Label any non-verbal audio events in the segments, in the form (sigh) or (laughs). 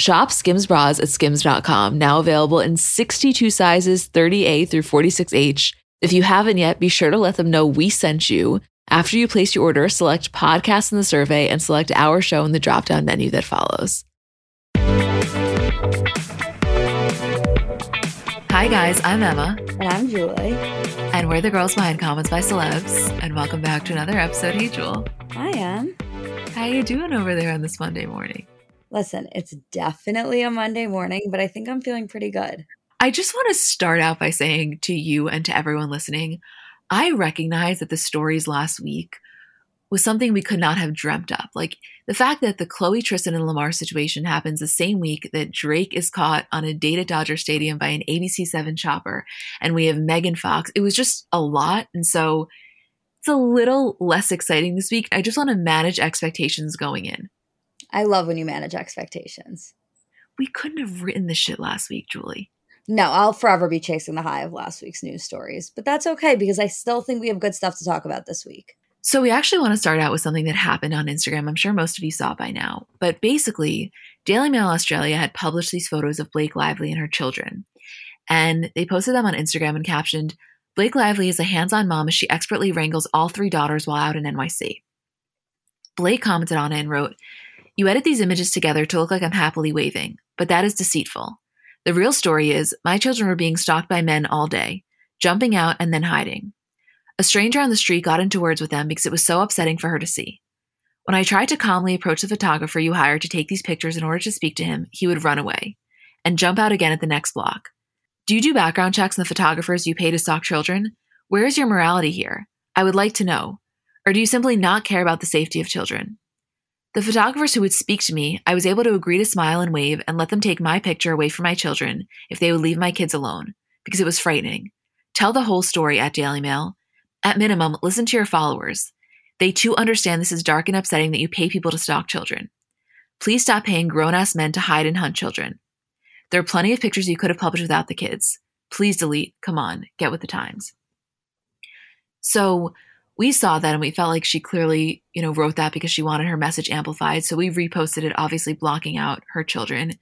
Shop Skims bras at skims.com, now available in 62 sizes 30A through 46H. If you haven't yet, be sure to let them know we sent you. After you place your order, select podcast in the survey and select our show in the drop down menu that follows. Hi, guys, I'm Emma. And I'm Julie. And we're the girls behind comments by celebs. And welcome back to another episode. Hey, Jewel. I am. How are you doing over there on this Monday morning? Listen, it's definitely a Monday morning, but I think I'm feeling pretty good. I just want to start out by saying to you and to everyone listening, I recognize that the stories last week was something we could not have dreamt up. Like the fact that the Khloe Tristan and Lamar situation happens the same week that Drake is caught on a date at Dodger Stadium by an ABC7 chopper, and we have Megan Fox. It was just a lot. And so it's a little less exciting this week. I just want to manage expectations going in. I love when you manage expectations. We couldn't have written this shit last week, Julie. No, I'll forever be chasing the high of last week's news stories, but that's okay because I still think we have good stuff to talk about this week. So, we actually want to start out with something that happened on Instagram. I'm sure most of you saw by now. But basically, Daily Mail Australia had published these photos of Blake Lively and her children. And they posted them on Instagram and captioned, Blake Lively is a hands on mom as she expertly wrangles all three daughters while out in NYC. Blake commented on it and wrote, You edit these images together to look like I'm happily waving, but that is deceitful. The real story is my children were being stalked by men all day, jumping out and then hiding. A stranger on the street got into words with them because it was so upsetting for her to see. When I tried to calmly approach the photographer you hired to take these pictures in order to speak to him, he would run away and jump out again at the next block. Do you do background checks on the photographers you pay to stalk children? Where is your morality here? I would like to know. Or do you simply not care about the safety of children? The photographers who would speak to me, I was able to agree to smile and wave and let them take my picture away from my children if they would leave my kids alone, because it was frightening. Tell the whole story at Daily Mail. At minimum, listen to your followers. They too understand this is dark and upsetting that you pay people to stalk children. Please stop paying grown ass men to hide and hunt children. There are plenty of pictures you could have published without the kids. Please delete. Come on, get with the times. So, we saw that and we felt like she clearly, you know, wrote that because she wanted her message amplified. So we reposted it, obviously blocking out her children.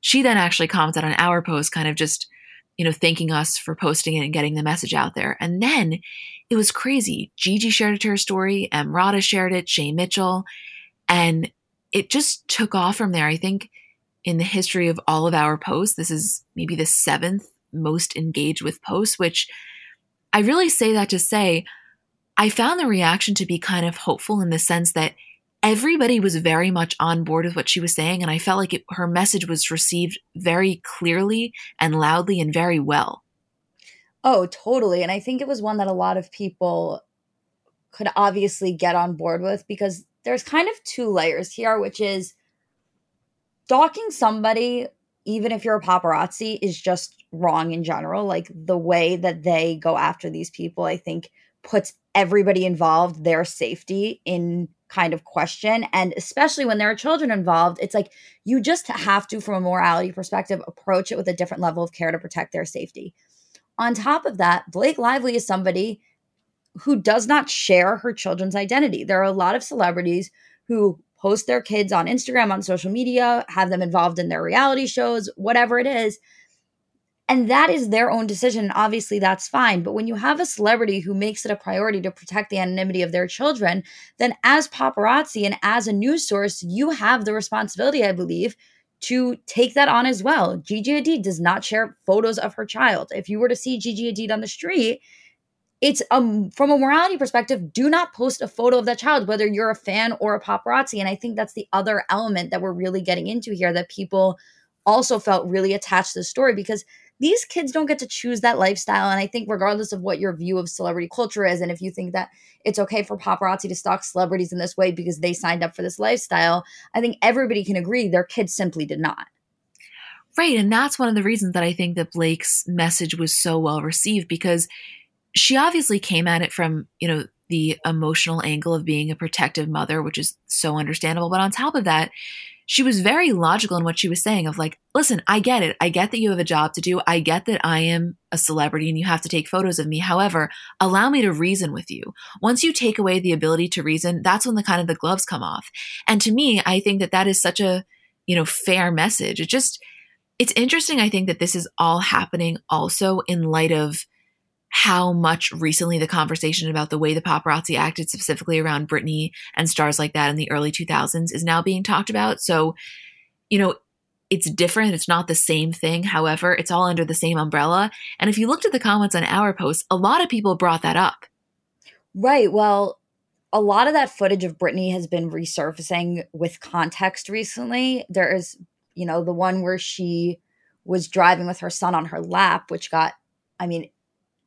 She then actually commented on our post, kind of just, you know, thanking us for posting it and getting the message out there. And then it was crazy. Gigi shared it to her story, Emrata shared it, Shay Mitchell, and it just took off from there. I think in the history of all of our posts, this is maybe the seventh most engaged with posts, which I really say that to say, I found the reaction to be kind of hopeful in the sense that everybody was very much on board with what she was saying. And I felt like it, her message was received very clearly and loudly and very well. Oh, totally. And I think it was one that a lot of people could obviously get on board with because there's kind of two layers here, which is stalking somebody, even if you're a paparazzi, is just wrong in general. Like the way that they go after these people, I think puts everybody involved, their safety in kind of question. And especially when there are children involved, it's like you just have to, from a morality perspective, approach it with a different level of care to protect their safety. On top of that, Blake Lively is somebody who does not share her children's identity. There are a lot of celebrities who post their kids on Instagram, on social media, have them involved in their reality shows, whatever it is. And that is their own decision. Obviously, that's fine. But when you have a celebrity who makes it a priority to protect the anonymity of their children, then as paparazzi and as a news source, you have the responsibility, I believe, to take that on as well. Gigi Hadid does not share photos of her child. If you were to see Gigi Hadid on the street, it's um from a morality perspective do not post a photo of that child whether you're a fan or a paparazzi and i think that's the other element that we're really getting into here that people also felt really attached to the story because these kids don't get to choose that lifestyle and i think regardless of what your view of celebrity culture is and if you think that it's okay for paparazzi to stalk celebrities in this way because they signed up for this lifestyle i think everybody can agree their kids simply did not right and that's one of the reasons that i think that blake's message was so well received because she obviously came at it from, you know, the emotional angle of being a protective mother, which is so understandable. But on top of that, she was very logical in what she was saying of like, listen, I get it. I get that you have a job to do. I get that I am a celebrity and you have to take photos of me. However, allow me to reason with you. Once you take away the ability to reason, that's when the kind of the gloves come off. And to me, I think that that is such a, you know, fair message. It just, it's interesting. I think that this is all happening also in light of how much recently the conversation about the way the paparazzi acted specifically around Britney and stars like that in the early 2000s is now being talked about. So, you know, it's different. It's not the same thing. However, it's all under the same umbrella. And if you looked at the comments on our post, a lot of people brought that up. Right. Well, a lot of that footage of Britney has been resurfacing with context recently. There is, you know, the one where she was driving with her son on her lap, which got, I mean,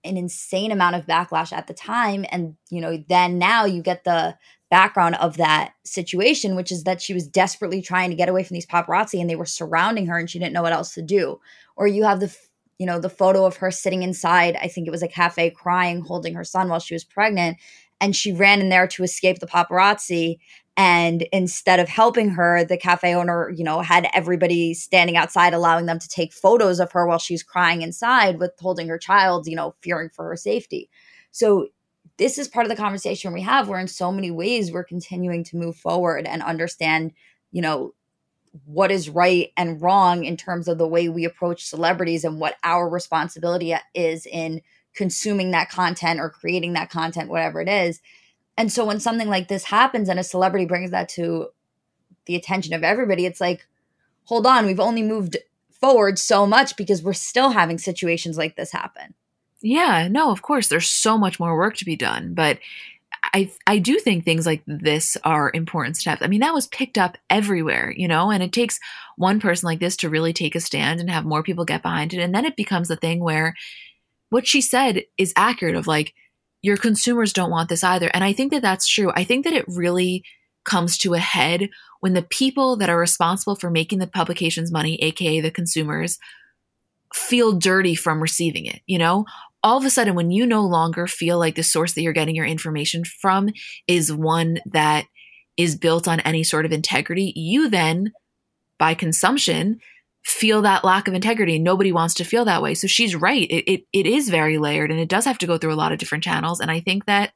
an insane amount of backlash at the time and you know then now you get the background of that situation which is that she was desperately trying to get away from these paparazzi and they were surrounding her and she didn't know what else to do. Or you have the you know the photo of her sitting inside i think it was a cafe crying holding her son while she was pregnant and she ran in there to escape the paparazzi and instead of helping her the cafe owner you know had everybody standing outside allowing them to take photos of her while she's crying inside with holding her child you know fearing for her safety. So this is part of the conversation we have where in so many ways we're continuing to move forward and understand you know what is right and wrong in terms of the way we approach celebrities and what our responsibility is in consuming that content or creating that content whatever it is and so when something like this happens and a celebrity brings that to the attention of everybody, it's like, hold on, we've only moved forward so much because we're still having situations like this happen. Yeah, no, of course, there's so much more work to be done, but I I do think things like this are important steps. I mean, that was picked up everywhere, you know, and it takes one person like this to really take a stand and have more people get behind it, and then it becomes a thing where what she said is accurate. Of like, your consumers don't want this either. And I think that that's true. I think that it really comes to a head when the people that are responsible for making the publication's money, aka the consumers, feel dirty from receiving it. You know, all of a sudden, when you no longer feel like the source that you're getting your information from is one that is built on any sort of integrity, you then, by consumption, feel that lack of integrity. Nobody wants to feel that way. So she's right. It, it, it is very layered and it does have to go through a lot of different channels. And I think that,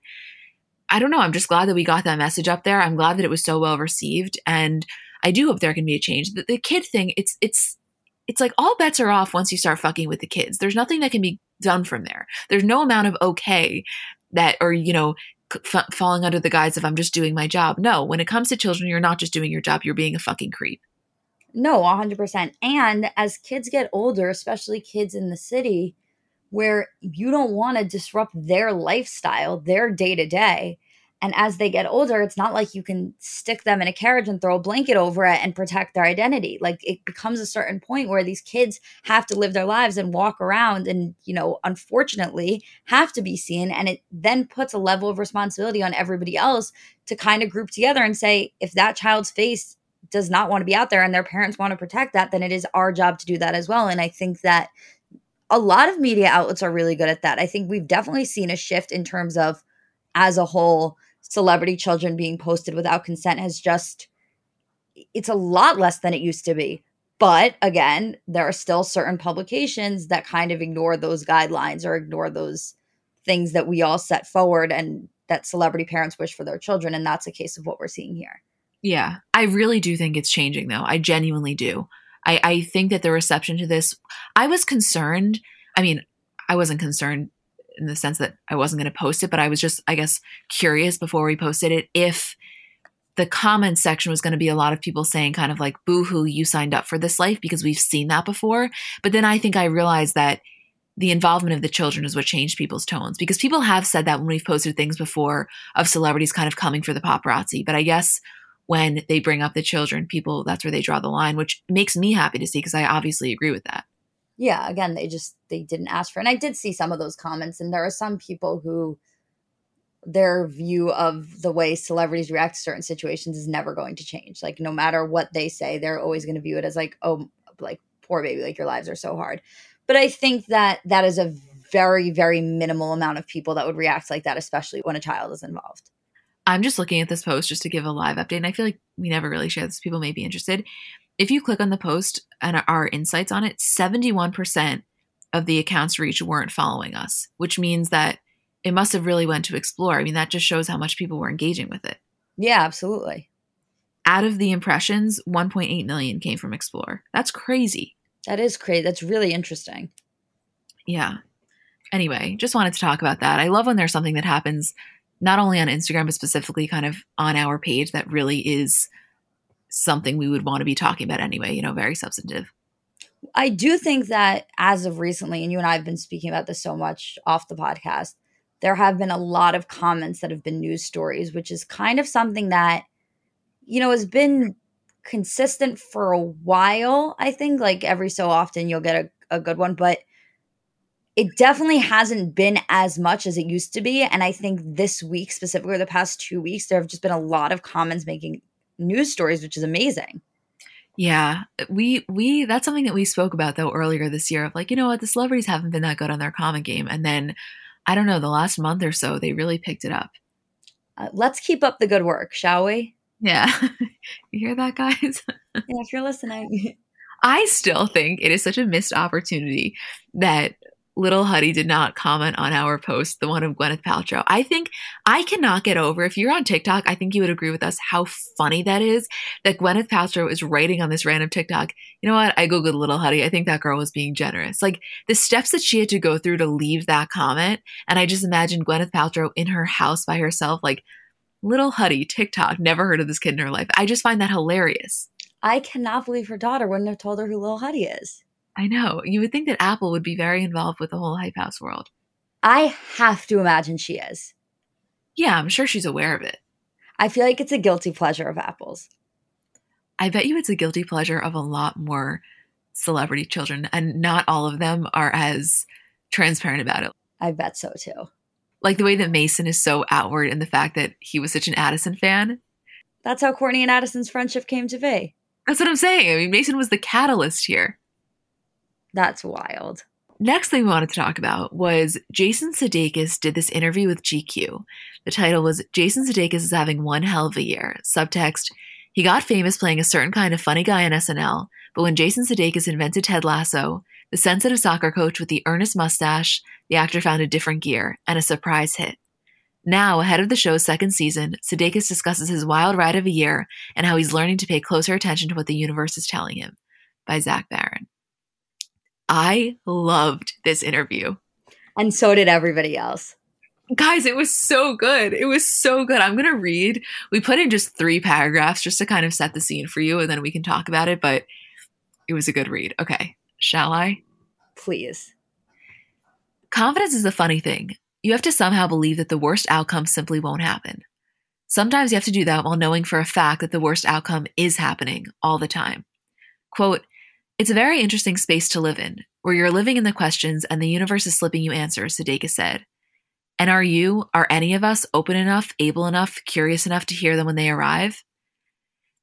I don't know, I'm just glad that we got that message up there. I'm glad that it was so well received. And I do hope there can be a change. The, the kid thing, it's, it's, it's like all bets are off once you start fucking with the kids. There's nothing that can be done from there. There's no amount of okay that, or, you know, f- falling under the guise of I'm just doing my job. No, when it comes to children, you're not just doing your job, you're being a fucking creep. No, 100%. And as kids get older, especially kids in the city, where you don't want to disrupt their lifestyle, their day to day. And as they get older, it's not like you can stick them in a carriage and throw a blanket over it and protect their identity. Like it becomes a certain point where these kids have to live their lives and walk around and, you know, unfortunately have to be seen. And it then puts a level of responsibility on everybody else to kind of group together and say, if that child's face does not want to be out there and their parents want to protect that, then it is our job to do that as well. And I think that a lot of media outlets are really good at that. I think we've definitely seen a shift in terms of, as a whole, celebrity children being posted without consent has just it's a lot less than it used to be. But again, there are still certain publications that kind of ignore those guidelines or ignore those things that we all set forward and that celebrity parents wish for their children. And that's a case of what we're seeing here. Yeah, I really do think it's changing, though. I genuinely do. I, I think that the reception to this, I was concerned. I mean, I wasn't concerned in the sense that I wasn't going to post it, but I was just, I guess, curious before we posted it if the comment section was going to be a lot of people saying kind of like boo-hoo you signed up for this life because we've seen that before but then i think i realized that the involvement of the children is what changed people's tones because people have said that when we've posted things before of celebrities kind of coming for the paparazzi but i guess when they bring up the children people that's where they draw the line which makes me happy to see because i obviously agree with that yeah again they just they didn't ask for and i did see some of those comments and there are some people who their view of the way celebrities react to certain situations is never going to change. Like no matter what they say, they're always going to view it as like, oh, like poor baby, like your lives are so hard. But I think that that is a very, very minimal amount of people that would react like that, especially when a child is involved. I'm just looking at this post just to give a live update. And I feel like we never really share this. People may be interested. If you click on the post and our insights on it, 71% of the accounts reached weren't following us, which means that it must have really went to explore. I mean, that just shows how much people were engaging with it. Yeah, absolutely. Out of the impressions, 1.8 million came from explore. That's crazy. That is crazy. That's really interesting. Yeah. Anyway, just wanted to talk about that. I love when there's something that happens not only on Instagram, but specifically kind of on our page that really is something we would want to be talking about anyway, you know, very substantive. I do think that as of recently, and you and I have been speaking about this so much off the podcast, there have been a lot of comments that have been news stories, which is kind of something that, you know, has been consistent for a while. I think like every so often you'll get a, a good one, but it definitely hasn't been as much as it used to be. And I think this week, specifically the past two weeks, there have just been a lot of comments making news stories, which is amazing. Yeah, we we that's something that we spoke about though earlier this year of like, you know what, the celebrities haven't been that good on their comment game. And then I don't know, the last month or so, they really picked it up. Uh, let's keep up the good work, shall we? Yeah. (laughs) you hear that, guys? yeah, if you're listening. (laughs) I still think it is such a missed opportunity that Little Huddy did not comment on our post, the one of Gwyneth Paltrow. I think I cannot get over, if you're on TikTok, I think you would agree with us how funny that is that Gwyneth Paltrow is writing on this random TikTok. You know what? I Googled Little Huddy. I think that girl was being generous. Like the steps that she had to go through to leave that comment. And I just imagine Gwyneth Paltrow in her house by herself, like, Little Huddy, TikTok, never heard of this kid in her life. I just find that hilarious. I cannot believe her daughter wouldn't have told her who Little Huddy is. I know. You would think that Apple would be very involved with the whole Hype House world. I have to imagine she is. Yeah, I'm sure she's aware of it. I feel like it's a guilty pleasure of Apple's. I bet you it's a guilty pleasure of a lot more celebrity children, and not all of them are as transparent about it. I bet so too. Like the way that Mason is so outward in the fact that he was such an Addison fan. That's how Kourtney and Addison's friendship came to be. That's what I'm saying. I mean, Mason was the catalyst here. That's wild. Next thing we wanted to talk about was Jason Sudeikis did this interview with GQ. The title was Jason Sudeikis is having one hell of a year. Subtext, he got famous playing a certain kind of funny guy on SNL, but when Jason Sudeikis invented Ted Lasso, the sensitive soccer coach with the earnest mustache, the actor found a different gear and a surprise hit. Now, ahead of the show's second season, Sudeikis discusses his wild ride of a year and how he's learning to pay closer attention to what the universe is telling him. By Zach Baron. I loved this interview. And so did everybody else. Guys, it was so good. It was so good. I'm going to read. We put in just three paragraphs just to kind of set the scene for you, and then we can talk about it, but it was a good read. Okay. Shall I? Please. Confidence is a funny thing. You have to somehow believe that the worst outcome simply won't happen. Sometimes you have to do that while knowing for a fact that the worst outcome is happening all the time. Quote, it's a very interesting space to live in, where you're living in the questions and the universe is slipping you answers, Sudeikis said. And are you, are any of us open enough, able enough, curious enough to hear them when they arrive?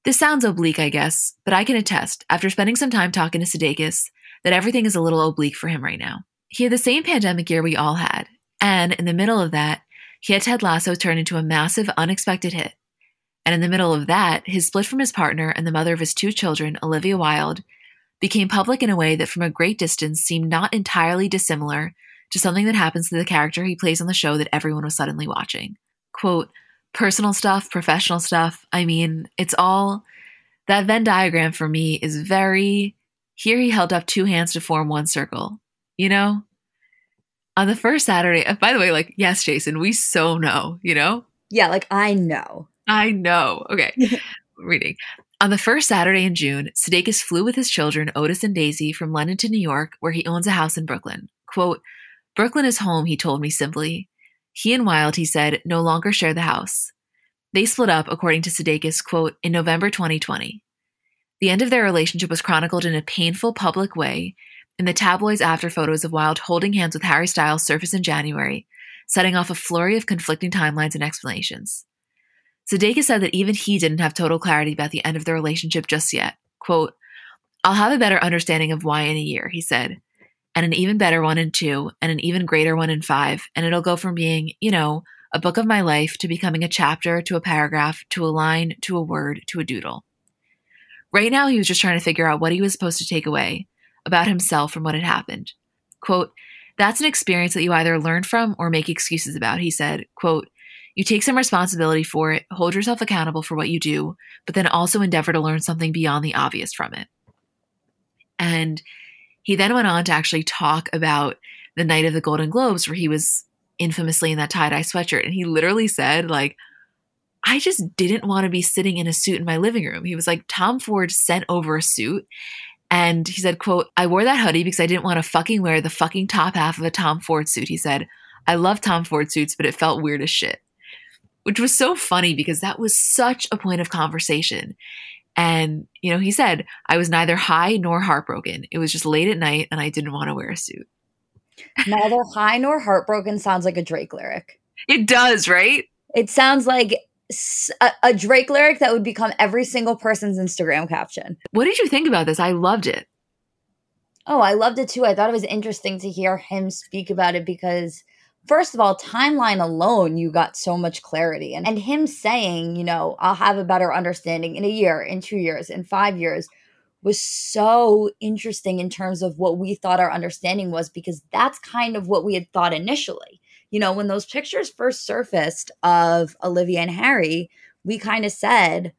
This sounds oblique, I guess, but I can attest, after spending some time talking to Sudeikis, that everything is a little oblique for him right now. He had the same pandemic year we all had, and in the middle of that, he had Ted Lasso turn into a massive, unexpected hit. And in the middle of that, his split from his partner and the mother of his two children, Olivia Wilde, became public in a way that from a great distance seemed not entirely dissimilar to something that happens to the character he plays on the show that everyone was suddenly watching. Quote, personal stuff, professional stuff. I mean, it's all that Venn diagram for me is very here he held up two hands to form one circle, you know? On the first Saturday, uh, by the way, like, yes, Jason, we so know, you know? Yeah, like I know. I know. Okay. (laughs) Reading. On the first Saturday in June, Sudeikis flew with his children, Otis and Daisy, from London to New York, where he owns a house in Brooklyn. Quote, Brooklyn is home, he told me simply. He and Wilde, he said, no longer share the house. They split up, according to Sudeikis, quote, in November 2020. The end of their relationship was chronicled in a painful public way in the tabloids after photos of Wilde holding hands with Harry Styles surfaced in January, setting off a flurry of conflicting timelines and explanations. Sudeikis said that even he didn't have total clarity about the end of the relationship just yet. Quote, I'll have a better understanding of why in a year, he said, and an even better one in two, and an even greater one in five, and it'll go from being, you know, a book of my life to becoming a chapter to a paragraph to a line to a word to a doodle. Right now, he was just trying to figure out what he was supposed to take away about himself from what had happened. Quote, that's an experience that you either learn from or make excuses about, he said. Quote, you take some responsibility for it, hold yourself accountable for what you do, but then also endeavor to learn something beyond the obvious from it. And he then went on to actually talk about the night of the Golden Globes, where he was infamously in that tie dye sweatshirt. And he literally said, like, I just didn't want to be sitting in a suit in my living room. He was like, Tom Ford sent over a suit. And he said, quote, I wore that hoodie because I didn't want to fucking wear the fucking top half of a Tom Ford suit. He said, I love Tom Ford suits, but it felt weird as shit which was so funny because that was such a point of conversation. And, you know, he said, I was neither high nor heartbroken. It was just late at night and I didn't want to wear a suit. (laughs) Neither high nor heartbroken sounds like a Drake lyric. It does, right? It sounds like a, a, Drake lyric that would become every single person's Instagram caption. What did you think about this? I loved it. Oh, I loved it too. I thought it was interesting to hear him speak about it because first of all, timeline alone, you got so much clarity. And, and him saying, you know, I'll have a better understanding in a year, in two years, in five years was so interesting in terms of what we thought our understanding was, because that's kind of what we had thought initially. You know, when those pictures first surfaced of Olivia and Harry, we kind of said,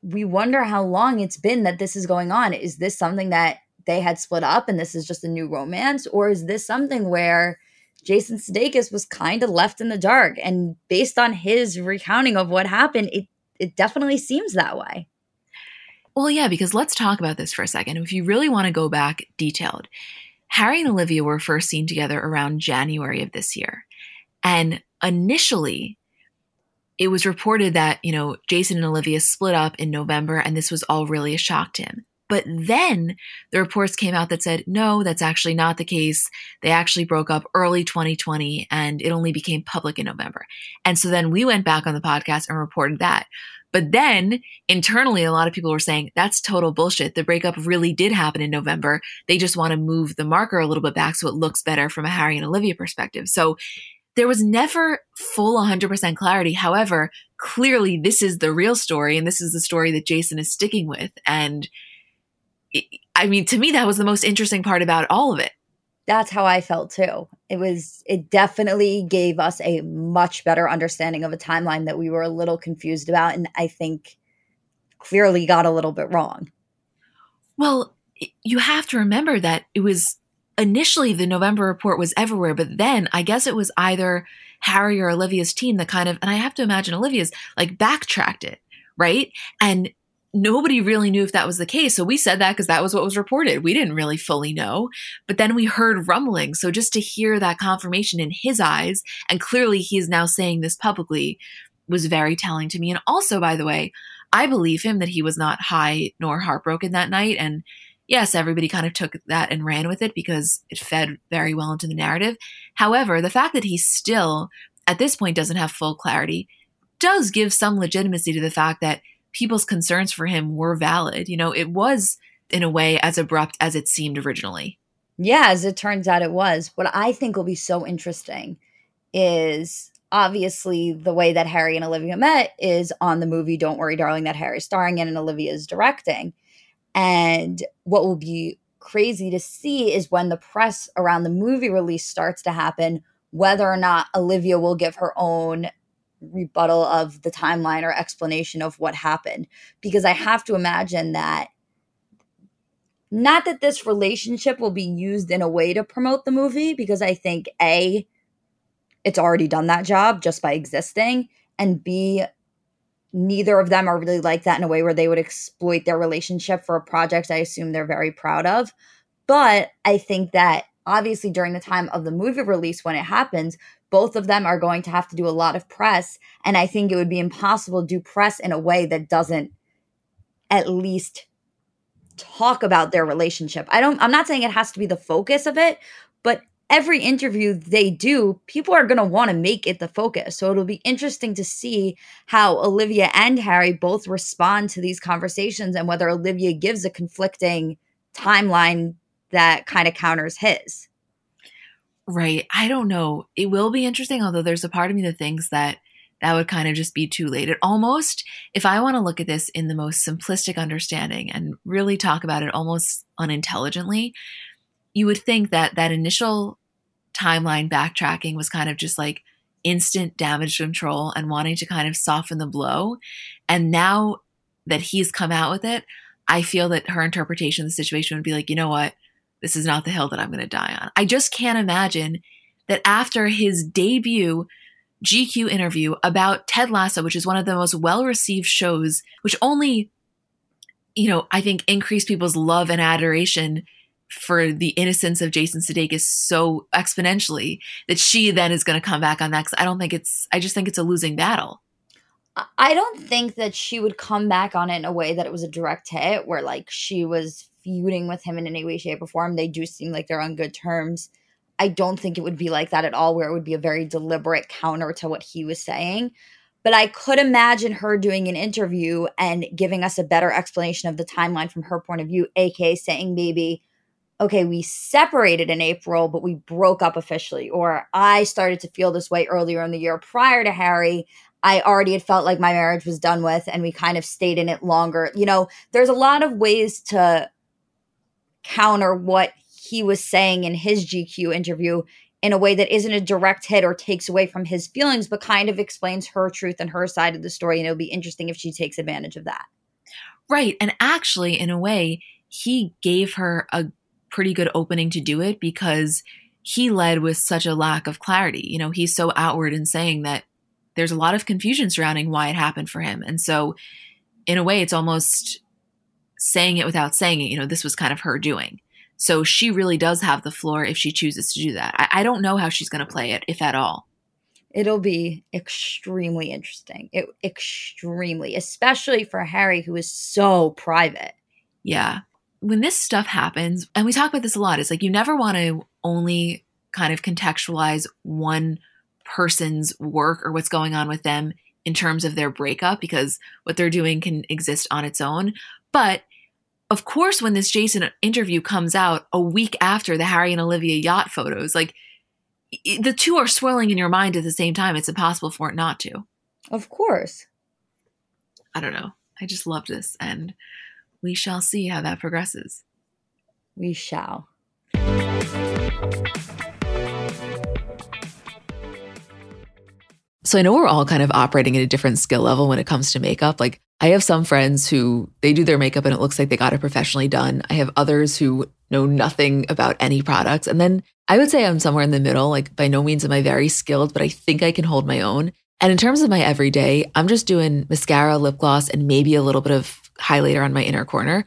we wonder how long it's been that this is going on. Is this something that they had split up and this is just a new romance? Or is this something where Jason Sudeikis was kind of left in the dark. And based on his recounting of what happened, it it definitely seems that way. Well, yeah, because let's talk about this for a second. If you really want to go back detailed, Harry and Olivia were first seen together around January of this year. And initially, it was reported that, you know, Jason and Olivia split up in November, and this was all really a shock to him. But then the reports came out that said, no, that's actually not the case. They actually broke up early 2020 and it only became public in November. And so then we went back on the podcast and reported that. But then internally, a lot of people were saying that's total bullshit. The breakup really did happen in November. They just want to move the marker a little bit back so it looks better from a Harry and Olivia perspective. So there was never full 100% clarity. However, clearly this is the real story and this is the story that Jason is sticking with. And I mean, to me, that was the most interesting part about all of it. That's how I felt too. It was, it definitely gave us a much better understanding of a timeline that we were a little confused about. And I think clearly got a little bit wrong. Well, you have to remember that it was initially the November report was everywhere, but then I guess it was either Harry or Olivia's team that kind of, and I have to imagine Olivia's like backtracked it, right? And nobody really knew if that was the case. So we said that because that was what was reported. We didn't really fully know. But then we heard rumbling. So just to hear that confirmation in his eyes, and clearly he is now saying this publicly, was very telling to me. And also, by the way, I believe him that he was not high nor heartbroken that night. And yes, everybody kind of took that and ran with it because it fed very well into the narrative. However, the fact that he still, at this point, doesn't have full clarity does give some legitimacy to the fact that people's concerns for him were valid. You know, it was in a way as abrupt as it seemed originally. Yeah, as it turns out, it was. What I think will be so interesting is obviously the way that Harry and Olivia met is on the movie Don't Worry Darling that Harry's starring in and Olivia is directing. And what will be crazy to see is when the press around the movie release starts to happen, whether or not Olivia will give her own rebuttal of the timeline or explanation of what happened. Because I have to imagine that not that this relationship will be used in a way to promote the movie, because I think A, it's already done that job just by existing, and B, neither of them are really like that in a way where they would exploit their relationship for a project I assume they're very proud of. But I think that obviously during the time of the movie release when it happens, both of them are going to have to do a lot of press. And I think it would be impossible to do press in a way that doesn't at least talk about their relationship. I don't I'm not saying it has to be the focus of it, but every interview they do, people are going to want to make it the focus. So it'll be interesting to see how Olivia and Harry both respond to these conversations and whether Olivia gives a conflicting timeline that kind of counters his. Right. I don't know. It will be interesting, although there's a part of me that thinks that that would kind of just be too late. It almost, if I want to look at this in the most simplistic understanding and really talk about it almost unintelligently, you would think that that initial timeline backtracking was kind of just like instant damage control and wanting to kind of soften the blow. And now that he's come out with it, I feel that her interpretation of the situation would be like, you know what? This is not the hill that I'm going to die on. I just can't imagine that after his debut GQ interview about Ted Lasso, which is one of the most well received shows, which only, you know, I think increased people's love and adoration for the innocence of Jason Sudeikis so exponentially that she then is going to come back on that. Cause I don't think it's, I just think it's a losing battle. I don't think that she would come back on it in a way that it was a direct hit where like she was feuding with him in any way, shape, or form. They do seem like they're on good terms. I don't think it would be like that at all, where it would be a very deliberate counter to what he was saying. But I could imagine her doing an interview and giving us a better explanation of the timeline from her point of view, aka saying maybe, okay, we separated in April, but we broke up officially. Or I started to feel this way earlier in the year prior to Harry. I already had felt like my marriage was done with, and we kind of stayed in it longer. You know, there's a lot of ways to counter what he was saying in his GQ interview in a way that isn't a direct hit or takes away from his feelings, but kind of explains her truth and her side of the story. And it'll be interesting if she takes advantage of that. Right. And actually, in a way, he gave her a pretty good opening to do it because he led with such a lack of clarity. You know, he's so outward in saying that there's a lot of confusion surrounding why it happened for him. And so, in a way, it's almost saying it without saying it. You know, this was kind of her doing. So she really does have the floor if she chooses to do that. I, I don't know how she's going to play it, if at all. It'll be extremely interesting. It, extremely, especially for Harry, who is so private. Yeah. When this stuff happens, and we talk about this a lot, it's like you never want to only kind of contextualize one person's work or what's going on with them in terms of their breakup because what they're doing can exist on its own. But of course, when this Jason interview comes out a week after the Harry and Olivia yacht photos, like the two are swirling in your mind at the same time. It's impossible for it not to. Of course. I don't know. I just love this, and we shall see how that progresses. We shall. So I know we're all kind of operating at a different skill level when it comes to makeup. Like I have some friends who they do their makeup and it looks like they got it professionally done. I have others who know nothing about any products. And then I would say I'm somewhere in the middle. Like by no means am I very skilled, but I think I can hold my own. And in terms of my everyday, I'm just doing mascara, lip gloss, and maybe a little bit of highlighter on my inner corner.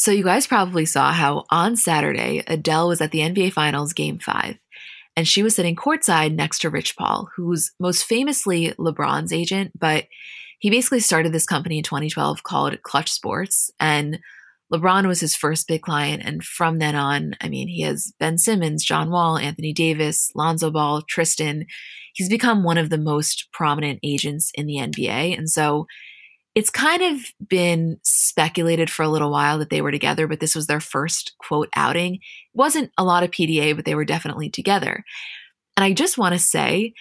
So you guys probably saw how on Saturday, Adele was at the NBA Finals Game 5, and she was sitting courtside next to Rich Paul, who's most famously LeBron's agent, but he basically started this company in 2012 called Clutch Sports, and LeBron was his first big client. And from then on, I mean, he has Ben Simmons, John Wall, Anthony Davis, Lonzo Ball, Tristan. He's become one of the most prominent agents in the NBA. And so it's kind of been speculated for a little while that they were together, but this was their first quote outing. It wasn't a lot of PDA, but they were definitely together. And I just want to say,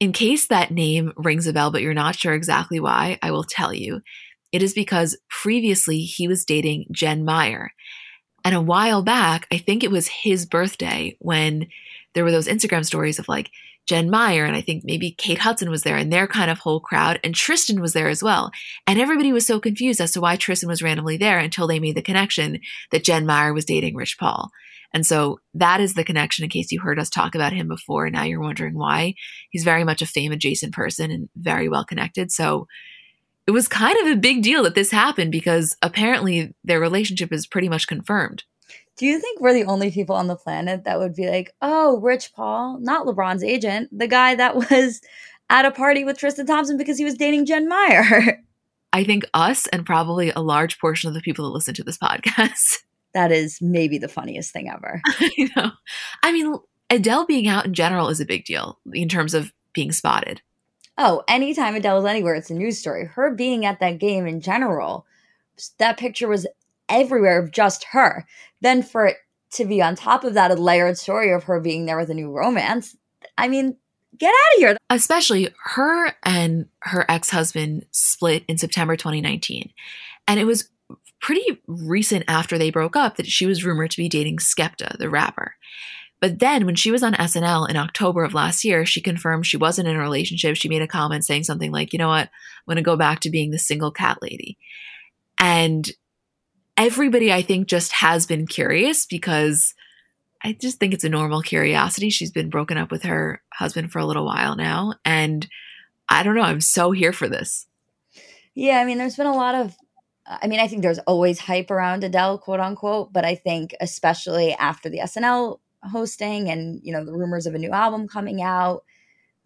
in case that name rings a bell, but you're not sure exactly why, I will tell you. It is because previously he was dating Jen Meyer. And a while back, I think it was his birthday when there were those Instagram stories of like, Jen Meyer, and I think maybe Kate Hudson was there, and their kind of whole crowd, and Tristan was there as well. And everybody was so confused as to why Tristan was randomly there until they made the connection that Jen Meyer was dating Rich Paul. And so that is the connection in case you heard us talk about him before. And now you're wondering why. He's very much a fame adjacent person and very well connected. So it was kind of a big deal that this happened because apparently their relationship is pretty much confirmed. Do you think we're the only people on the planet that would be like, oh, Rich Paul, not LeBron's agent, the guy that (laughs) was at a party with Tristan Thompson because he was dating Jen Meyer? (laughs) I think us and probably a large portion of the people that listen to this (laughs) podcast. That is maybe the funniest thing ever. you know, I mean, Adele being out in general is a big deal in terms of being spotted. Oh, anytime Adele's anywhere, it's a news story. Her being at that game in general, that picture was everywhere of just her. Then for it to be on top of that, a layered story of her being there with a new romance. I mean, get out of here. Especially her and her ex husband split in September 2019. And it was pretty recent after they broke up that she was rumored to be dating Skepta, the rapper. But then when she was on SNL in October of last year, she confirmed she wasn't in a relationship. She made a comment saying something like, you know what, I'm going to go back to being the single cat lady. And everybody, I think, just has been curious because I just think it's a normal curiosity. She's been broken up with her husband for a little while now. And I don't know, I'm so here for this. Yeah, I mean, there's been a lot of, I mean, I think there's always hype around Adele, quote unquote, but I think especially after the SNL hosting and, you know, the rumors of a new album coming out,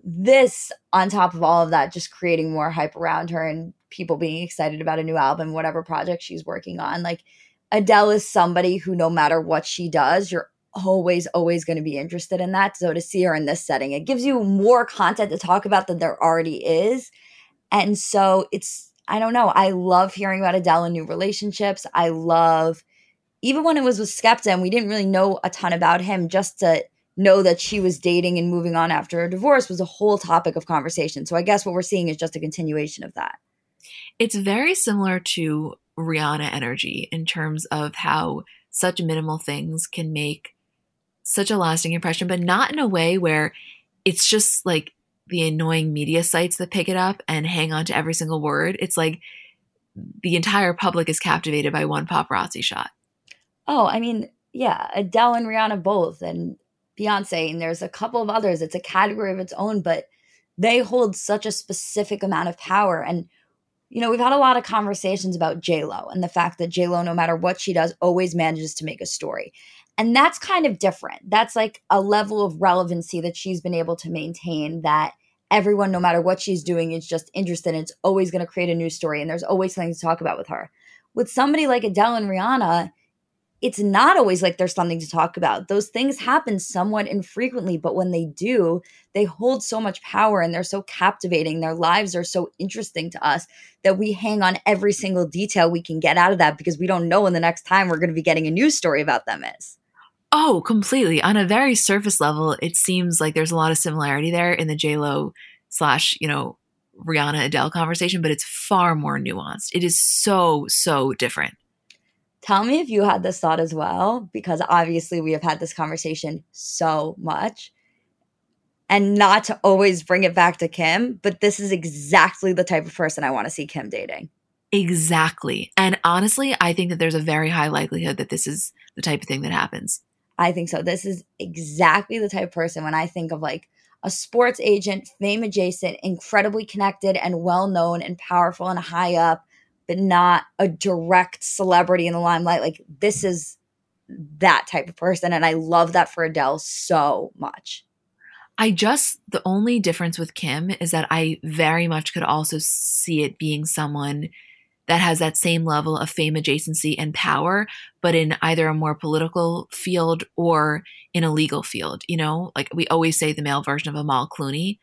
this on top of all of that, just creating more hype around her and people being excited about a new album, whatever project she's working on. Like Adele is somebody who, no matter what she does, you're always, always going to be interested in that. So to see her in this setting, it gives you more content to talk about than there already is. And so it's, I don't know. I love hearing about Adele and new relationships. I love, even when it was with Skepta and we didn't really know a ton about him, just to know that she was dating and moving on after a divorce was a whole topic of conversation. So I guess what we're seeing is just a continuation of that. It's very similar to Rihanna energy in terms of how such minimal things can make such a lasting impression, but not in a way where it's just like the annoying media sites that pick it up and hang on to every single word. It's like the entire public is captivated by one paparazzi shot. Oh, I mean, yeah, Adele and Rihanna both, and Beyonce, and there's a couple of others. It's a category of its own, but they hold such a specific amount of power. And you know, we've had a lot of conversations about J Lo and the fact that J Lo, no matter what she does, always manages to make a story. And that's kind of different. That's like a level of relevancy that she's been able to maintain that everyone, no matter what she's doing, is just interested in. It's always going to create a new story and there's always something to talk about with her. With somebody like Adele and Rihanna, it's not always like there's something to talk about. Those things happen somewhat infrequently, but when they do, they hold so much power and they're so captivating. Their lives are so interesting to us that we hang on every single detail we can get out of that because we don't know when the next time we're going to be getting a news story about them is. Oh, completely. On a very surface level, it seems like there's a lot of similarity there in the J Lo slash, you know, Rihanna Adele conversation, but it's far more nuanced. It is so, so different. Tell me if you had this thought as well, because obviously we have had this conversation so much. And not to always bring it back to Kim, but this is exactly the type of person I want to see Kim dating. Exactly. And honestly, I think that there's a very high likelihood that this is the type of thing that happens. I think so. This is exactly the type of person when I think of like a sports agent, fame adjacent, incredibly connected and well known and powerful and high up, but not a direct celebrity in the limelight. Like this is that type of person. And I love that for Adele so much. I just, the only difference with Kim is that I very much could also see it being someone that has that same level of fame adjacency and power, but in either a more political field or in a legal field. You know, like we always say the male version of Amal Clooney.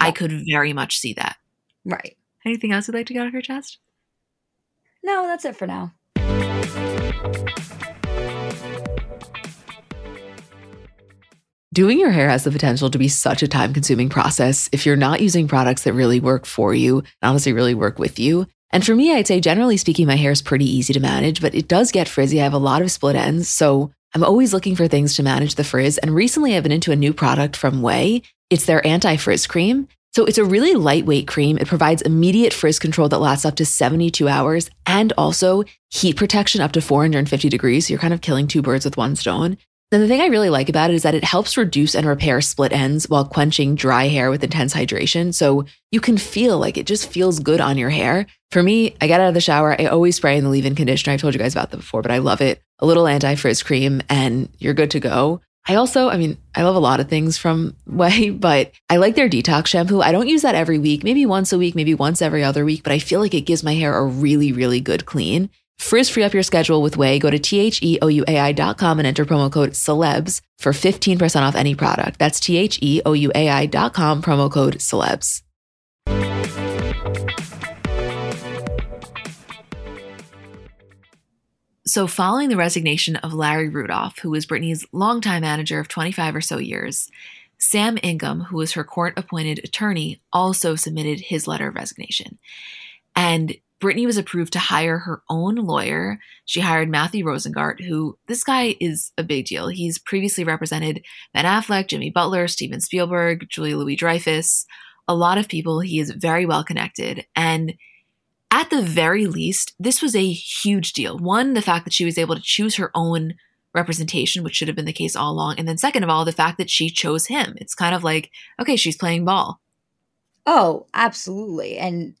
Yeah. I could very much see that. Right. Anything else you'd like to get off your chest? No, that's it for now. Doing your hair has the potential to be such a time consuming process if you're not using products that really work for you and honestly really work with you. And for me, I'd say generally speaking, my hair is pretty easy to manage, but it does get frizzy. I have a lot of split ends. So I'm always looking for things to manage the frizz. And recently I've been into a new product from Ouai. It's their anti frizz cream. So it's a really lightweight cream. It provides immediate frizz control that lasts up to 72 hours and also heat protection up to 450 degrees. So you're kind of killing two birds with one stone. Then the thing I really like about it is that it helps reduce and repair split ends while quenching dry hair with intense hydration. So you can feel like it just feels good on your hair. For me, I get out of the shower, I always spray in the leave in conditioner. I've told you guys about that before, but I love it. A little anti frizz cream, and you're good to go. I also, I mean, I love a lot of things from (laughs) Ouai, but I like their detox shampoo. I don't use that every week, maybe once a week, maybe once every other week, but I feel like it gives my hair a really, really good clean. Frizz free up your schedule with Ouai. Go to T-H-E-O-U-A-I.com and enter promo code celebs for 15% off any product. That's T-H-E-O-U-A-I.com, promo code celebs. So, following the resignation of Larry Rudolph, who was Britney's longtime manager of 25 or so years, Sam Ingham, who was her court appointed attorney, also submitted his letter of resignation. And Britney was approved to hire her own lawyer. She hired Matthew Rosengart, who this guy is a big deal. He's previously represented Ben Affleck, Jimmy Butler, Steven Spielberg, Julia Louis Dreyfus, a lot of people. He is very well connected. And at the very least, this was a huge deal. One, the fact that she was able to choose her own representation, which should have been the case all along. And then, second of all, the fact that she chose him. It's kind of like, okay, she's playing ball. Oh, absolutely. And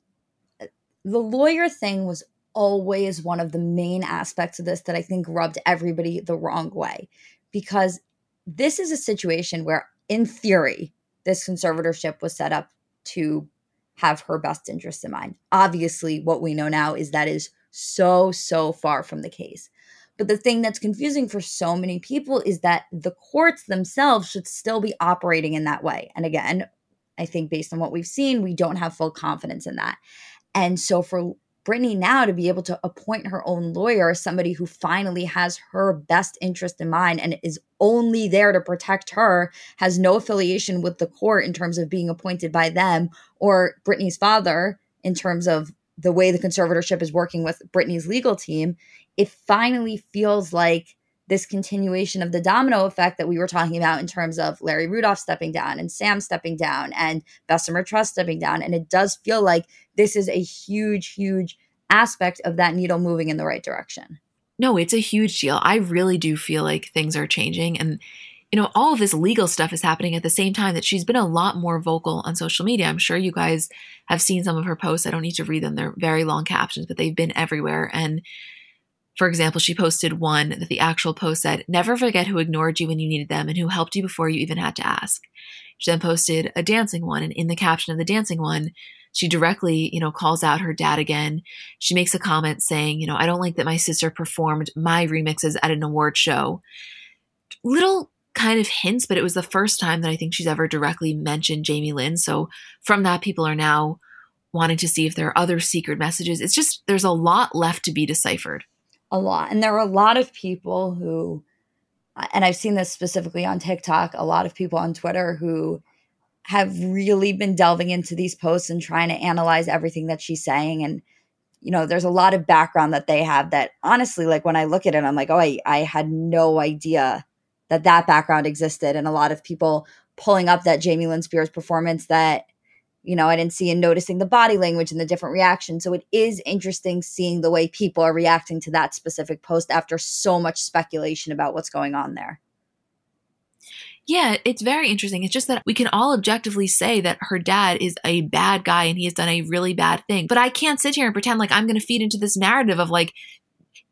uh, the lawyer thing was always one of the main aspects of this that I think rubbed everybody the wrong way because this is a situation where, in theory, this conservatorship was set up to have her best interests in mind. Obviously, what we know now is that is so, so far from the case. But the thing that's confusing for so many people is that the courts themselves should still be operating in that way. And again, I think based on what we've seen, we don't have full confidence in that. And so for Britney now to be able to appoint her own lawyer, somebody who finally has her best interest in mind and is only there to protect her, has no affiliation with the court in terms of being appointed by them or Britney's father in terms of the way the conservatorship is working with Britney's legal team, it finally feels like this continuation of the domino effect that we were talking about in terms of Larry Rudolph stepping down and Sam stepping down and Bessemer Trust stepping down. And it does feel like this is a huge, huge aspect of that needle moving in the right direction. No, it's a huge deal. I really do feel like things are changing. And, you know, all of this legal stuff is happening at the same time that she's been a lot more vocal on social media. I'm sure you guys have seen some of her posts. I don't need to read them, they're very long captions, but they've been everywhere. And for example, she posted one that the actual post said, Never forget who ignored you when you needed them and who helped you before you even had to ask. She then posted a dancing one, and in the caption of the dancing one, she directly, you know, calls out her dad again. She makes a comment saying, you know, I don't like that my sister performed my remixes at an award show. Little kind of hints, but it was the first time that I think she's ever directly mentioned Jamie Lynn. So from that, people are now wanting to see if there are other secret messages. It's just, there's a lot left to be deciphered a lot. And there are a lot of people who, uh, and I've seen this specifically on TikTok, a lot of people on Twitter who have really been delving into these posts and trying to analyze everything that she's saying. And you know, there's a lot of background that they have that honestly, like when I look at it, I'm like, oh, I, I had no idea that that background existed. And a lot of people pulling up that Jamie Lynn Spears performance that, you know, I didn't see and noticing the body language and the different reactions. So it is interesting seeing the way people are reacting to that specific post after so much speculation about what's going on there. Yeah, it's very interesting. It's just that we can all objectively say that her dad is a bad guy and he has done a really bad thing. But I can't sit here and pretend like I'm going to feed into this narrative of like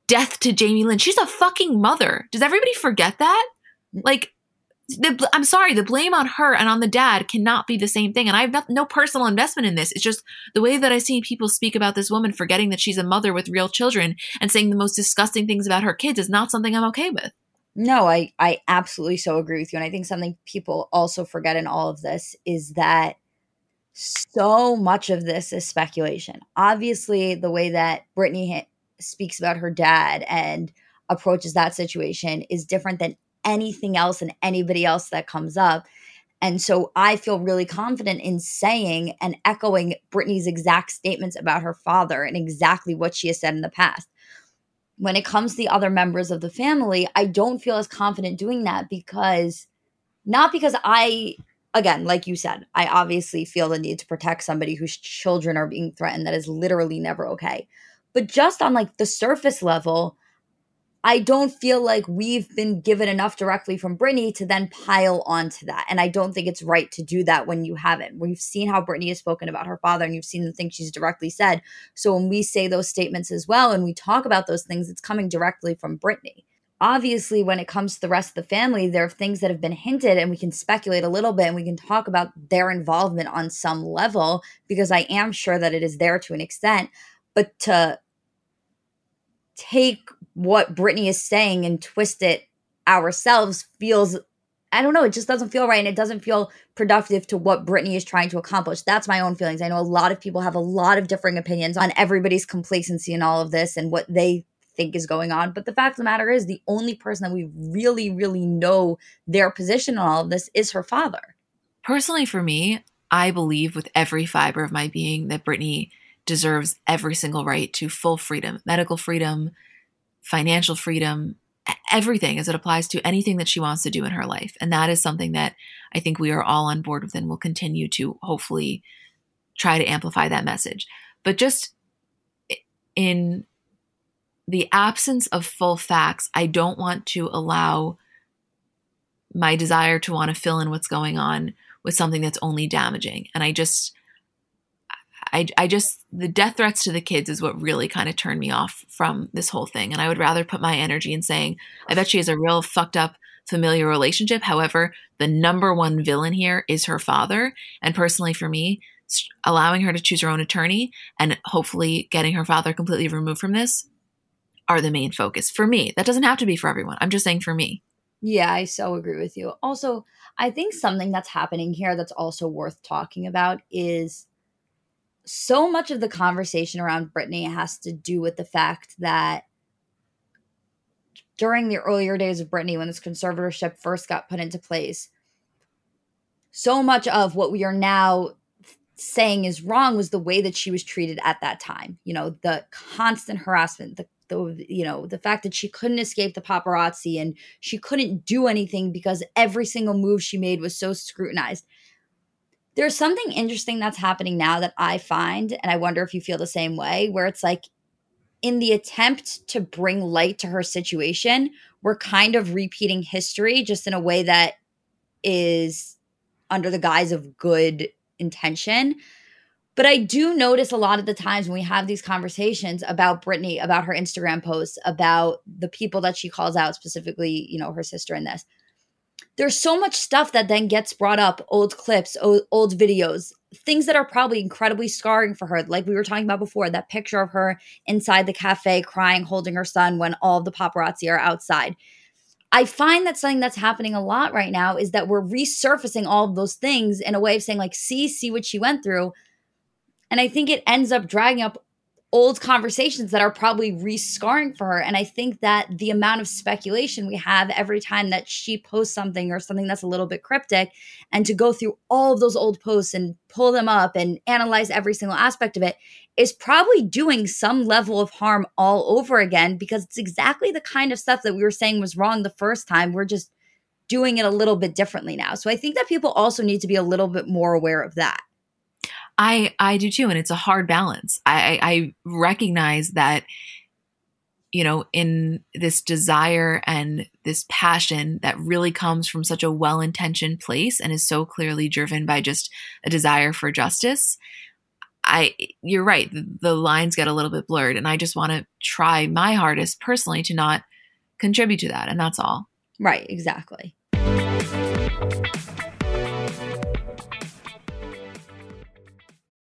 death to Jamie Lynn. She's a fucking mother. Does everybody forget that? Mm. Like, the, I'm sorry, the blame on her and on the dad cannot be the same thing. And I have no, no personal investment in this. It's just the way that I've seen people speak about this woman, forgetting that she's a mother with real children and saying the most disgusting things about her kids is not something I'm okay with. No, I I absolutely so agree with you and I think something people also forget in all of this is that so much of this is speculation. Obviously, the way that Britney speaks about her dad and approaches that situation is different than anything else and anybody else that comes up. And so I feel really confident in saying and echoing Britney's exact statements about her father and exactly what she has said in the past when it comes to the other members of the family, I don't feel as confident doing that because not because I again, like you said, I obviously feel the need to protect somebody whose children are being threatened that is literally never okay. But just on like the surface level, I don't feel like we've been given enough directly from Britney to then pile onto that. And I don't think it's right to do that when you haven't. We've seen how Britney has spoken about her father and you've seen the things she's directly said. So when we say those statements as well and we talk about those things, it's coming directly from Britney. Obviously, when it comes to the rest of the family, there are things that have been hinted, and we can speculate a little bit and we can talk about their involvement on some level because I am sure that it is there to an extent. But to take what Britney is saying and twist it ourselves feels I don't know, it just doesn't feel right and it doesn't feel productive to what Britney is trying to accomplish. That's my own feelings. I know a lot of people have a lot of differing opinions on everybody's complacency in all of this and what they think is going on. But the fact of the matter is, the only person that we really, really know their position on all of this is her father. Personally, for me, I believe with every fiber of my being that Britney deserves every single right to full freedom, medical freedom, financial freedom, everything as it applies to anything that she wants to do in her life. And that is something that I think we are all on board with and will continue to hopefully try to amplify that message. But just in the absence of full facts, I don't want to allow my desire to want to fill in what's going on with something that's only damaging. And I just, I, I just, the death threats to the kids is what really kind of turned me off from this whole thing. And I would rather put my energy in saying, I bet she has a real fucked up familiar relationship. However, the number one villain here is her father. And personally, for me, allowing her to choose her own attorney and hopefully getting her father completely removed from this are the main focus for me. That doesn't have to be for everyone. I'm just saying for me. Yeah, I so agree with you. Also, I think something that's happening here that's also worth talking about is so much of the conversation around Britney has to do with the fact that during the earlier days of Britney, when this conservatorship first got put into place, so much of what we are now saying is wrong was the way that she was treated at that time. You know, the constant harassment, the the you know the fact that she couldn't escape the paparazzi and she couldn't do anything because every single move she made was so scrutinized there's something interesting that's happening now that I find, and I wonder if you feel the same way, where it's like in the attempt to bring light to her situation, we're kind of repeating history just in a way that is under the guise of good intention. But I do notice a lot of the times when we have these conversations about Britney, about her Instagram posts, about the people that she calls out, specifically, you know, her sister in this, there's so much stuff that then gets brought up old clips old, old, videos things that are probably incredibly scarring for her like we were talking about before that picture of her inside the cafe crying holding her son when all the paparazzi are outside. I find that something that's happening a lot right now is that we're resurfacing all of those things in a way of saying like see see what she went through. And i think it ends up dragging up old conversations that are probably re-scarring for her. And i think that the amount of speculation we have every time that she posts something or something that's a little bit cryptic and to go through all of those old posts and pull them up and analyze every single aspect of it is probably doing some level of harm all over again because it's exactly the kind of stuff that we were saying was wrong the first time. We're just doing it a little bit differently now. So i think that people also need to be a little bit more aware of that I I do too, and it's a hard balance. I, I recognize that you know in this desire and this passion that really comes from such a well-intentioned place and is so clearly driven by just a desire for justice i you're right the lines get a little bit blurred and i just want to try my hardest personally to not contribute to that and that's all right exactly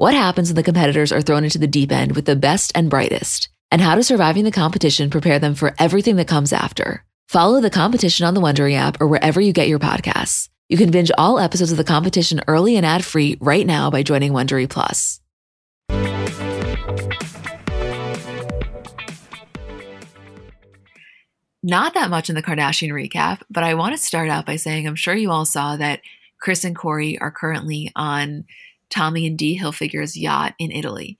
What happens when the competitors are thrown into the deep end with the best and brightest? And how does surviving the competition prepare them for everything that comes after? Follow the competition on the Wondery app or wherever you get your podcasts. You can binge all episodes of the competition early and ad free right now by joining Wondery Plus. Not that much in the Kardashian recap, but I want to start out by saying I'm sure you all saw that Kris and Corey are currently on Tommy and Dee Hilfiger's yacht in Italy.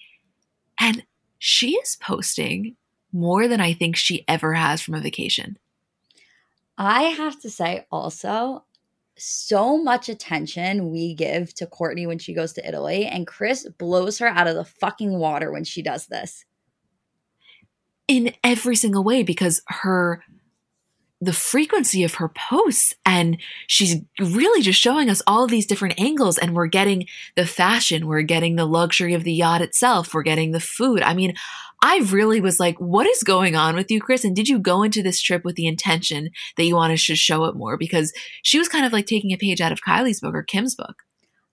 And she is posting more than I think she ever has from a vacation. I have to say also, so much attention we give to Kourtney when she goes to Italy, and Kris blows her out of the fucking water when she does this. In every single way, because her the frequency of her posts and she's really just showing us all these different angles and we're getting the fashion we're getting the luxury of the yacht itself we're getting the food. I mean i really was like what is going on with you kris? And did you go into this trip with the intention that you wanted to show it more? Because she was kind of like taking a page out of kylie's book or kim's book.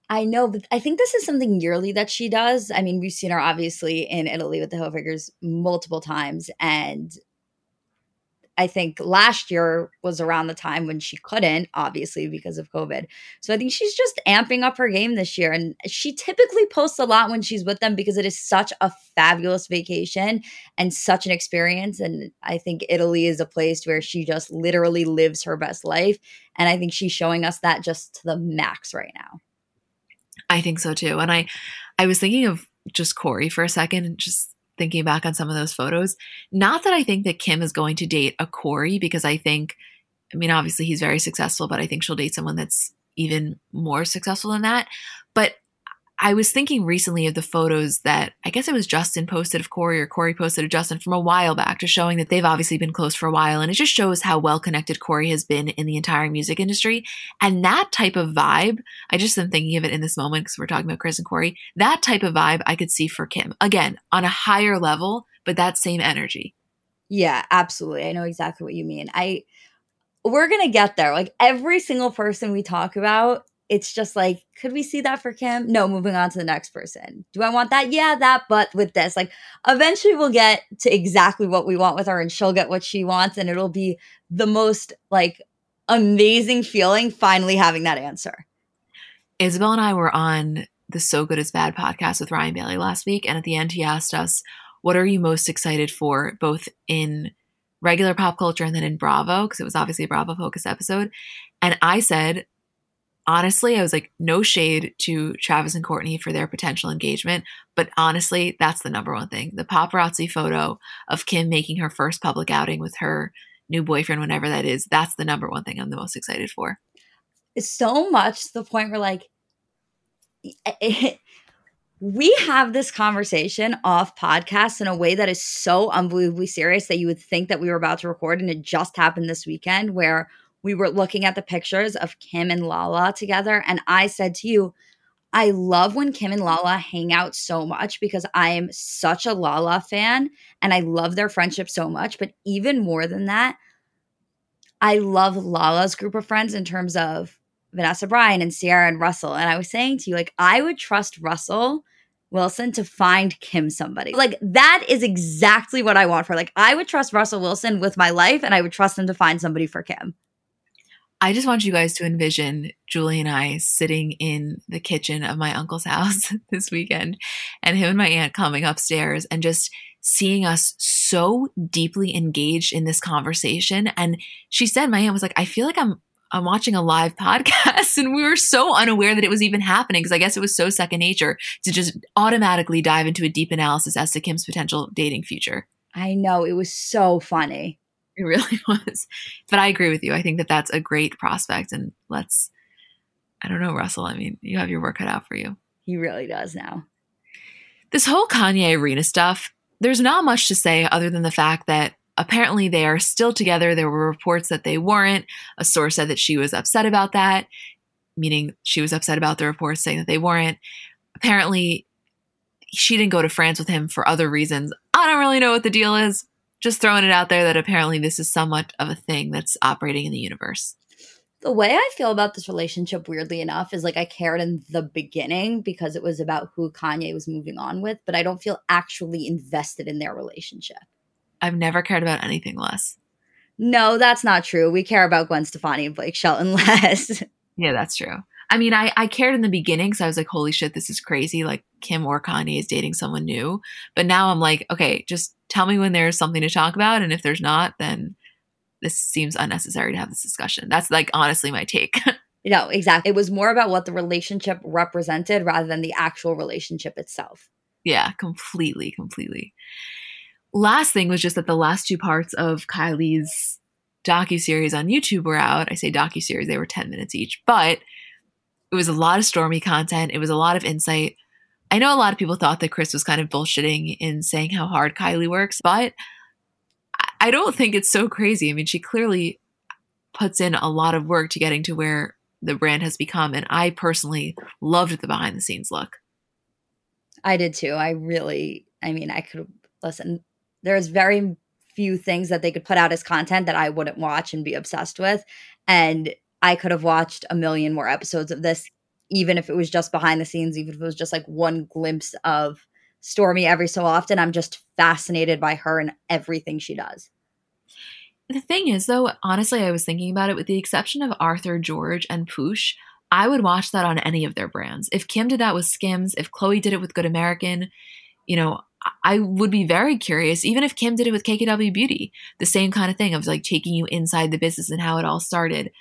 I know, but I think this is something yearly that she does. I mean, we've seen her obviously in Italy with the Hilfigers multiple times, and I think last year was around the time when she couldn't, obviously, because of COVID. So I think she's just amping up her game this year. And she typically posts a lot when she's with them because it is such a fabulous vacation and such an experience. And I think Italy is a place where she just literally lives her best life. And I think she's showing us that just to the max right now. I think so too. And I I was thinking of just Corey for a second and just thinking back on some of those photos. Not that I think that Kim is going to date a Corey, because I think, I mean, obviously he's very successful, but I think she'll date someone that's even more successful than that. But I was thinking recently of the photos that I guess it was Justin posted of Corey or Corey posted of Justin from a while back, just showing that they've obviously been close for a while. And it just shows how well connected Corey has been in the entire music industry. And that type of vibe, I just am thinking of it in this moment because we're talking about Kris and Corey. That type of vibe I could see for Kim. Again, on a higher level, but that same energy. Yeah, absolutely. I know exactly what you mean. I we're going to get there. Like every single person we talk about it's just like, could we see that for Kim? No, moving on to the next person. Do I want that? Yeah, that, but with this, like, eventually we'll get to exactly what we want with her and she'll get what she wants. And it'll be the most like amazing feeling finally having that answer. Isabel and I were on the So Good It's Bad podcast with Ryan Bailey last week. And at the end, he asked us, What are you most excited for, both in regular pop culture and then in Bravo? Because it was obviously a Bravo focused episode. And I said, honestly, I was like, no shade to Travis and Kourtney for their potential engagement. But honestly, that's the number one thing. The paparazzi photo of Kim making her first public outing with her new boyfriend, whenever that is, that's the number one thing I'm the most excited for. It's so much to the point where, like, (laughs) we have this conversation off podcast in a way that is so unbelievably serious that you would think that we were about to record. And it just happened this weekend where we were looking at the pictures of Kim and Lala together. And I said to you, I love when Kim and Lala hang out so much because I am such a Lala fan and I love their friendship so much. But even more than that, I love Lala's group of friends in terms of Vanessa Bryant and Ciara and Russell. And I was saying to you, like, I would trust Russell Wilson to find Kim somebody. Like, that is exactly what I want for. Like, I would trust Russell Wilson with my life and I would trust him to find somebody for Kim. I just want you guys to envision Julie and I sitting in the kitchen of my uncle's (laughs) house this weekend and him and my aunt coming upstairs and just seeing us so deeply engaged in this conversation. And she said, my aunt was like, I feel like I'm I'm watching a live (laughs) podcast and we were so unaware that it was even happening because I guess it was so second nature to just automatically dive into a deep analysis as to Kim's potential dating future. I know it was so funny. (laughs) It really (laughs) was. But I agree with you. I think that that's a great prospect. And let's, I don't know, Russell. I mean, you have your work cut out for you. He really does now. This whole Kanye Irina stuff, there's not much to say other than the fact that apparently they are still together. There were reports that they weren't. A source said that she was upset about that, meaning she was upset about the reports saying that they weren't. Apparently, she didn't go to France with him for other reasons. I don't really know what the deal is just throwing it out there that apparently this is somewhat of a thing that's operating in the universe. The way I feel about this relationship, weirdly enough, is like I cared in the beginning because it was about who Kanye was moving on with, but I don't feel actually invested in their relationship. I've never cared about anything less. No, that's not true. We care about Gwen Stefani and Blake Shelton (laughs) less. yeah, that's true. I mean, I, I cared in the beginning because I was like, holy shit, this is crazy. Like Kim or Kanye is dating someone new. But now I'm like, okay, just tell me when there's something to talk about. And if there's not, then this seems unnecessary to have this discussion. That's like honestly my take. (laughs) no, exactly. It was more about what the relationship represented rather than the actual relationship itself. Yeah, completely, completely. Last thing was just that the last two parts of Kylie's docu series on YouTube were out. I say docu series; they were ten minutes each, but it was a lot of Stormi content. It was a lot of insight. I know a lot of people thought that Kris was kind of bullshitting in saying how hard Kylie works, but I don't think it's so crazy. I mean, she clearly puts in a lot of work to getting to where the brand has become. And I personally loved the behind the scenes look. I did too. I really, I mean, I could listen. There's very few things that they could put out as content that I wouldn't watch and be obsessed with. And I could have watched a million more episodes of this, even if it was just behind the scenes, even if it was just like one glimpse of Stormi every so often. I'm just fascinated by her and everything she does. The thing is, though, honestly, I was thinking about it with the exception of Arthur George and Poosh. I would watch that on any of their brands. If Kim did that with Skims, if Khloe did it with Good American, you know, I would be very curious, even if Kim did it with KKW Beauty, the same kind of thing of like taking you inside the business and how it all started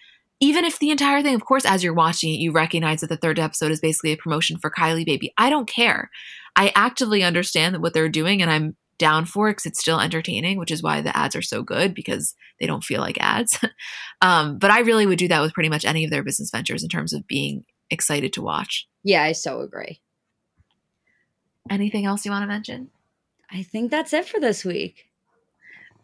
even if the entire thing, of course, as you're watching it, you recognize that the third episode is basically a promotion for Kylie Baby. I don't care. I actively understand what they're doing and I'm down for it because it's still entertaining, which is why the ads are so good because they don't feel like ads. (laughs) um, but I really would do that with pretty much any of their business ventures in terms of being excited to watch. Yeah, I so agree. Anything else you want to mention? I think that's it for this week.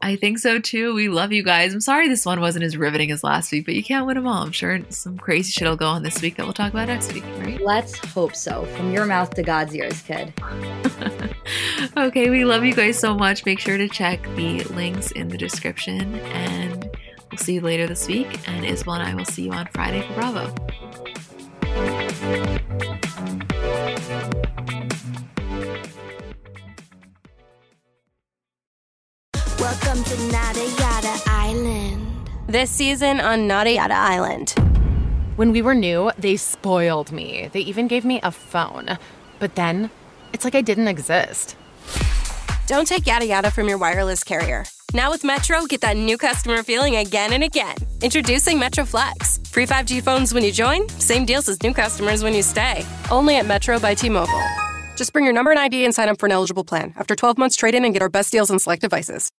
I think so too. We love you guys. I'm sorry this one wasn't as riveting as last week, but you can't win them all. I'm sure some crazy shit will go on this week that we'll talk about next week, right? Let's hope so. From your mouth to God's ears, kid. (laughs) okay, we love you guys so much. Make sure to check the links in the description, and we'll see you later this week. And Isabel and I will see you on Friday for Bravo. Welcome to Nada Yada Island. This season on Nada Yada Island. When we were new, they spoiled me. They even gave me a phone. But then, it's like I didn't exist. Don't take yada yada from your wireless carrier. Now with Metro, get that new customer feeling again and again. Introducing Metro Flex. Free 5G phones when you join, same deals as new customers when you stay. Only at Metro by T Mobile. Just bring your number and ID and sign up for an eligible plan. After 12 months, trade in and get our best deals on select devices.